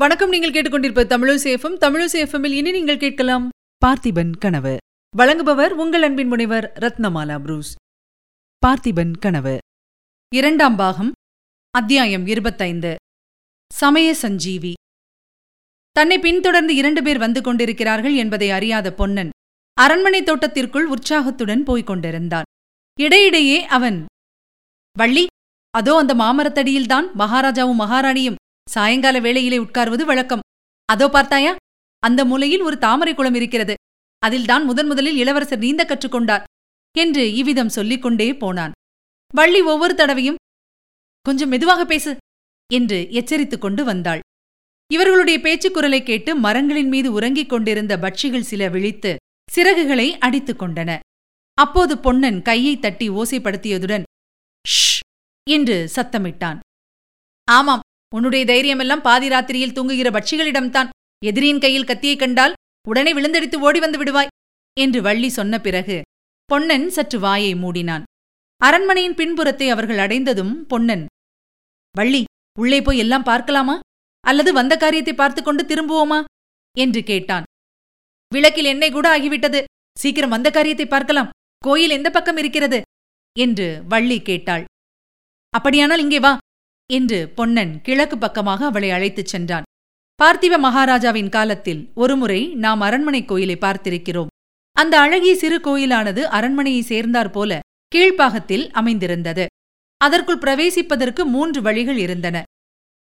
வணக்கம். நீங்கள் கேட்டுக்கொண்டிருப்ப தமிழசேஃபம் தமிழசேஃபமில் இனி நீங்கள் கேட்கலாம் பார்த்திபன் கனவு. வழங்குபவர் உங்கள் அன்பின் முனைவர் ரத்னமாலா புரூஸ். பார்த்திபன் கனவு. இரண்டாம் பாகம் அத்தியாயம் இருபத்தைந்து. சமய சஞ்சீவி. தன்னை பின்தொடர்ந்து இரண்டு பேர் வந்து கொண்டிருக்கிறார்கள் என்பதை அறியாத பொன்னன் அரண்மனை தோட்டத்திற்குள் உற்சாகத்துடன் போய்க் கொண்டிருந்தான். இடையிடையே அவன் வள்ளி அதோ அந்த மாமரத்தடியில்தான் மகாராஜாவும் மகாராணியும் சாயங்கால வேளையிலே உட்கார்வது வழக்கம். அதோ பார்த்தாயா? அந்த மூலையில் ஒரு தாமரை குளம் இருக்கிறது. அதில்தான் முதன் முதலில் இளவரசர் நீந்த கற்றுக்கொண்டார் என்று இவ்விதம் சொல்லிக் கொண்டே போனான். வள்ளி ஒவ்வொரு தடவையும் கொஞ்சம் மெதுவாக பேசு என்று எச்சரித்துக் கொண்டு வந்தாள். இவர்களுடைய பேச்சுக் குரலைக் கேட்டு மரங்களின் மீது உறங்கிக் கொண்டிருந்த பட்சிகள் சில விழித்து சிறகுகளை அடித்துக் கொண்டன. அப்போது பொன்னன் கையை தட்டி ஓசைப்படுத்தியதுடன் ஷ் என்று சத்தமிட்டான். ஆமாம் உன்னுடைய தைரியமெல்லாம் பாதி ராத்திரியில் தூங்குகிற பட்சிகளிடம்தான் எதிரியின் கையில் கத்தியைக் கண்டால் உடனே விழுந்தடித்து ஓடி வந்து விடுவாய் என்று வள்ளி சொன்ன பிறகு பொன்னன் சற்று வாயை மூடினான். அரண்மனையின் பின்புறத்தை அவர்கள் அடைந்ததும் பொன்னன் வள்ளி உள்ளே போய் எல்லாம் பார்க்கலாமா? அல்லது வந்த காரியத்தை பார்த்துக் கொண்டு திரும்புவோமா? என்று கேட்டான். விளக்கில் எண்ணெய் கூட ஆகிவிட்டது. சீக்கிரம் வந்த காரியத்தை பார்க்கலாம். கோயில் எந்த பக்கம் இருக்கிறது? என்று வள்ளி கேட்டாள். அப்படியானால் இங்கே வா. என்று பொன்னன் கிழக்கு பக்கமாக அவளை அழைத்துச் சென்றான். பார்த்திவ மகாராஜாவின் காலத்தில் ஒருமுறை நாம் அரண்மனை கோயிலை பார்த்திருக்கிறோம். அந்த அழகிய சிறு கோயிலானது அரண்மனையை சேர்ந்தாற்போல கீழ்ப்பாகத்தில் அமைந்திருந்தது. அதற்குள் பிரவேசிப்பதற்கு மூன்று வழிகள் இருந்தன.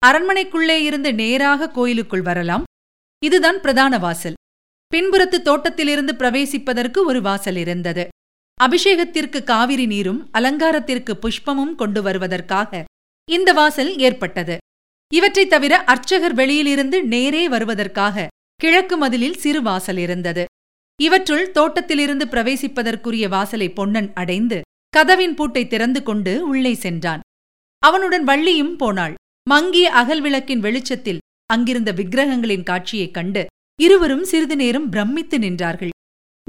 அரண்மனைக்குள்ளே இருந்து நேராக கோயிலுக்குள் வரலாம். இதுதான் பிரதான வாசல். பின்புறத்து தோட்டத்திலிருந்து பிரவேசிப்பதற்கு ஒரு வாசல் இருந்தது. அபிஷேகத்திற்கு காவிரி நீரும் அலங்காரத்திற்கு புஷ்பமும் கொண்டு வருவதற்காக இந்த வாசல் ஏற்பட்டது. இவற்றைத் தவிர அர்ச்சகர் வெளியிலிருந்து நேரே வருவதற்காக கிழக்கு மதிலில் சிறு வாசல் இருந்தது. இவற்றுள் தோட்டத்திலிருந்து பிரவேசிப்பதற்குரிய வாசலை பொன்னன் அடைந்து கதவின் பூட்டை திறந்து கொண்டு உள்ளே சென்றான். அவனுடன் வள்ளியும் போனாள். மங்கிய அகல் விளக்கின் வெளிச்சத்தில் அங்கிருந்த விக்கிரகங்களின் காட்சியைக் கண்டு இருவரும் சிறிது நேரம் பிரமித்து நின்றார்கள்.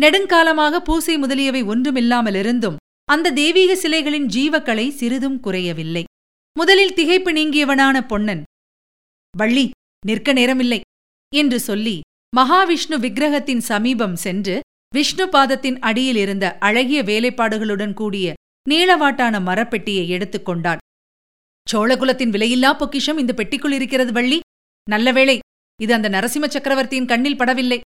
நெடுங்காலமாக பூசை முதலியவை ஒன்றுமில்லாமலிருந்தும் அந்த தெய்வீக சிலைகளின் ஜீவக்கலை சிறிதும் குறையவில்லை. முதலில் திகைப்பு நீங்கியவனான பொன்னன். வள்ளி நிற்க நேரமில்லை என்று சொல்லி மகாவிஷ்ணு விக்கிரகத்தின் சமீபம் சென்று விஷ்ணு பாதத்தின் அடியில் இருந்த அழகிய வேலைப்பாடுகளுடன் கூடிய நீளவாட்டான மரப்பெட்டியை எடுத்துக்கொண்டான் சோழகுலத்தின் விலையில்லா பொக்கிஷம் இந்த பெட்டிக்குள் இருக்கிறது வள்ளி. நல்ல வேளை இது அந்த நரசிம்ம சக்கரவர்த்தியின் கண்ணில் படவில்லை.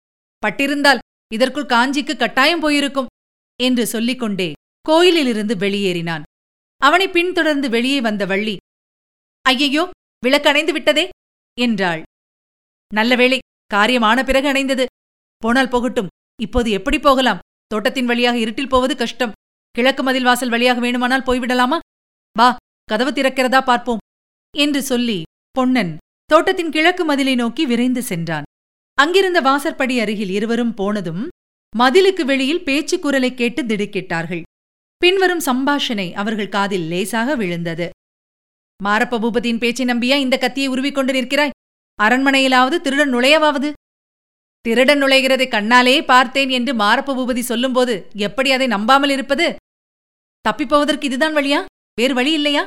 பட்டிருந்தால் இதற்குள் காஞ்சிக்கு கட்டாயம் போயிருக்கும் என்று சொல்லிக்கொண்டே கோயிலிலிருந்து வெளியேறினான். அவனை பின்தொடர்ந்து வெளியே வந்த வள்ளி ஐயையோ விளக்கணைந்து விட்டதே என்றாள். நல்ல வேளை காரியமான பிறகு அணைந்தது. போனால் போகட்டும். இப்போது எப்படி போகலாம்? தோட்டத்தின் வழியாக இருட்டில் போவது கஷ்டம். கிழக்கு மதில் வாசல் வழியாக வேணுமானால் போய்விடலாமா? வா கதவு திறக்கிறதா பார்ப்போம் என்று சொல்லி பொன்னன் தோட்டத்தின் கிழக்கு மதிலை நோக்கி விரைந்து சென்றான். அங்கிருந்த வாசற்படி அருகில் இருவரும் போனதும் மதிலுக்கு வெளியில் பேச்சுக் குரலை கேட்டு திடுக்கிட்டார்கள். பின்வரும் சம்பாஷணை அவர்கள் காதில் லேசாக விழுந்தது. மாரப்ப பூபதியின் பேச்சை நம்பியா இந்த கத்தியை உருவிக்கொண்டு நிற்கிறாய்? அரண்மனையிலாவது திருடன் நுழையவாவது? திருடன் நுழைகிறதை கண்ணாலே பார்த்தேன் என்று மாரப்ப பூபதி சொல்லும்போது எப்படி அதை நம்பாமல் இருப்பது? தப்பிப்போவதற்கு இதுதான் வழியா? வேறு வழி இல்லையா?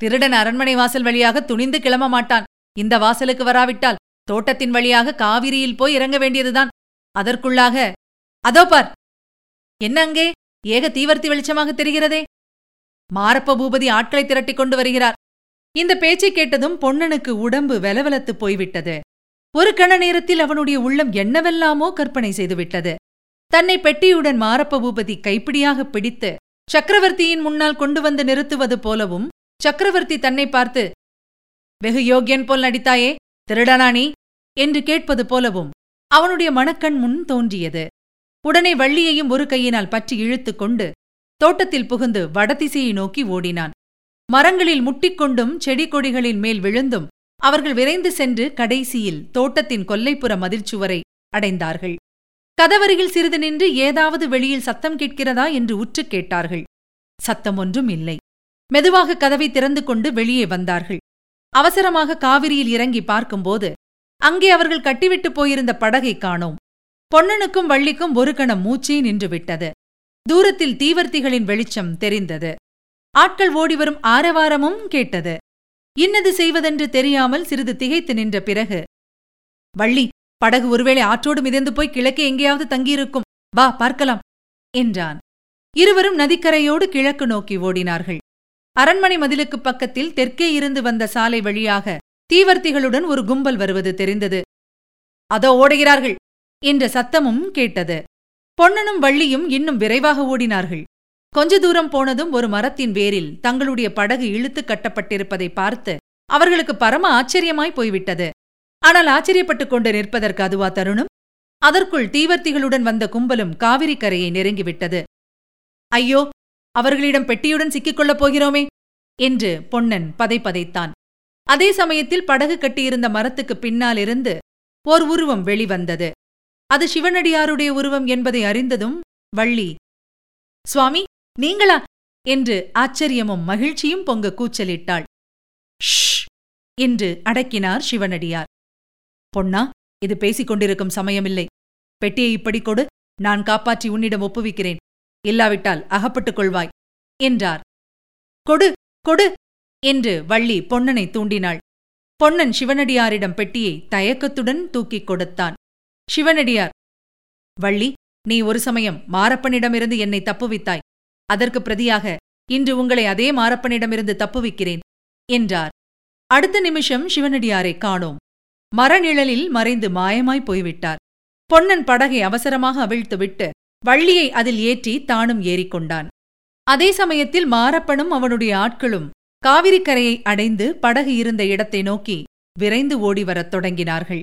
திருடன் அரண்மனை வாசல் வழியாக துணிந்து கிளம்ப மாட்டான். இந்த வாசலுக்கு வராவிட்டால் தோட்டத்தின் வழியாக காவிரியில் போய் இறங்க வேண்டியதுதான். அதற்குள்ளாக அதோ பார்! என்ன அங்கே? ஏக தீவர்த்தி வெளிச்சமாக தெரிகிறதே! மாரப்ப பூபதி ஆட்களை திரட்டிக் கொண்டு வருகிறார். இந்த பேச்சைக் கேட்டதும் பொன்னனுக்கு உடம்பு வெலவெலத்துப் போய்விட்டது. ஒரு கண நேரத்தில் அவனுடைய உள்ளம் என்னவெல்லாமோ கற்பனை செய்துவிட்டது தன்னை பெட்டியுடன் மாரப்ப பூபதி கைப்பிடியாக பிடித்து சக்கரவர்த்தியின் முன்னால் கொண்டு வந்து நிறுத்துவது போலவும் சக்கரவர்த்தி தன்னை பார்த்து வெகு யோக்கியன் போல் நடித்தாயே திருடனானி என்று கேட்பது போலவும் அவனுடைய மனக்கண் முன் தோன்றியது. உடனே வள்ளியையும் ஒரு கையினால் பற்றி இழுத்துக் கொண்டு தோட்டத்தில் புகுந்து வடதிசையை நோக்கி ஓடினான். மரங்களில் முட்டிக்கொண்டும் செடி கொடிகளின் மேல் விழுந்தும் அவர்கள் விரைந்து சென்று கடைசியில் தோட்டத்தின் கொல்லைப்புற மதிர்ச்சுவரை அடைந்தார்கள். கதவருகில் சிறிது நின்று ஏதாவது வெளியில் சத்தம் கேட்கிறதா என்று உற்றுக் கேட்டார்கள். சத்தம் ஒன்றும் இல்லை. மெதுவாக கதவை திறந்து கொண்டு வெளியே வந்தார்கள். அவசரமாக காவிரியில் இறங்கி பார்க்கும்போது அங்கே அவர்கள் கட்டிவிட்டு போயிருந்த படகை காணோம். பொன்னனுக்கும் வள்ளிக்கும் ஒரு கணம் மூச்சே நின்றுவிட்டது. தூரத்தில் தீவர்த்திகளின் வெளிச்சம் தெரிந்தது. ஆட்கள் ஓடிவரும் ஆரவாரமும் கேட்டது. இன்னது செய்வதென்று தெரியாமல் சிறிது திகைத்து நின்ற பிறகு வள்ளி படகு ஒருவேளை ஆற்றோடு மிதந்து போய் கிழக்கே எங்கேயாவது தங்கியிருக்கும். வா பார்க்கலாம் என்றான். இருவரும் நதிக்கரையோடு கிழக்கு நோக்கி ஓடினார்கள். அரண்மனை மதிலுக்கு பக்கத்தில் தெற்கே இருந்து வந்த சாலை வழியாக தீவர்த்திகளுடன் ஒரு கும்பல் வருவது தெரிந்தது. அதோ ஓடுகிறார்கள் என்ற சத்தமும் கேட்டது. பொன்னனும் வள்ளியும் இன்னும் விரைவாக ஓடினார்கள். கொஞ்ச தூரம் போனதும் ஒரு மரத்தின் வேரில் தங்களுடைய படகு இழுத்து கட்டப்பட்டிருப்பதை பார்த்து அவர்களுக்கு பரம ஆச்சரியமாய் போய்விட்டது. ஆனால் ஆச்சரியப்பட்டுக் கொண்டு நிற்பதற்கு அதுவா தருணம்? அதற்குள் தீவர்த்திகளுடன் வந்த கும்பலும் காவிரி கரையை நெருங்கிவிட்டது. ஐயோ அவர்களிடம் பெட்டியுடன் சிக்கிக் கொள்ளப் போகிறோமே என்று பொன்னன் பதைப்பதைத்தான் அதே சமயத்தில் படகு கட்டியிருந்த மரத்துக்கு பின்னாலிருந்து ஓர் உருவம் வெளிவந்தது. அது சிவனடியாருடைய உருவம் என்பதை அறிந்ததும் வள்ளி சுவாமி நீங்களா? என்று ஆச்சரியமும் மகிழ்ச்சியும் பொங்க கூச்சலிட்டாள். ஷ் என்று அடக்கினார் சிவனடியார். பொன்னா இது பேசிக் கொண்டிருக்கும் சமயமில்லை. பெட்டியை இப்படி கொடு நான் காப்பாற்றி உன்னிடம் ஒப்புவிக்கிறேன். இல்லாவிட்டால் அகப்பட்டுக் கொள்வாய் என்றார். கொடு கொடு! என்று வள்ளி பொன்னனை தூண்டினாள். பொன்னன் சிவனடியாரிடம் பெட்டியை தயக்கத்துடன் தூக்கிக் கொடுத்தான். சிவனடியார். வள்ளி நீ ஒரு சமயம் மாரப்பனிடமிருந்து என்னை தப்புவித்தாய். அதற்கு பிரதியாக இன்று உங்களை அதே மாரப்பனிடமிருந்து தப்புவிக்கிறேன் என்றார். அடுத்த நிமிஷம் சிவனடியாரை காணோம். மரநிழலில் மறைந்து மாயமாய் போய்விட்டார். பொன்னன் படகை அவசரமாக அவிழ்த்துவிட்டு வள்ளியை அதில் ஏற்றி தானும் ஏறிக்கொண்டான் அதே சமயத்தில் மாரப்பனும் அவனுடைய ஆட்களும் காவிரிக்கரையை அடைந்து படகு இருந்த இடத்தை நோக்கி விரைந்து ஓடி வரத் தொடங்கினார்கள்.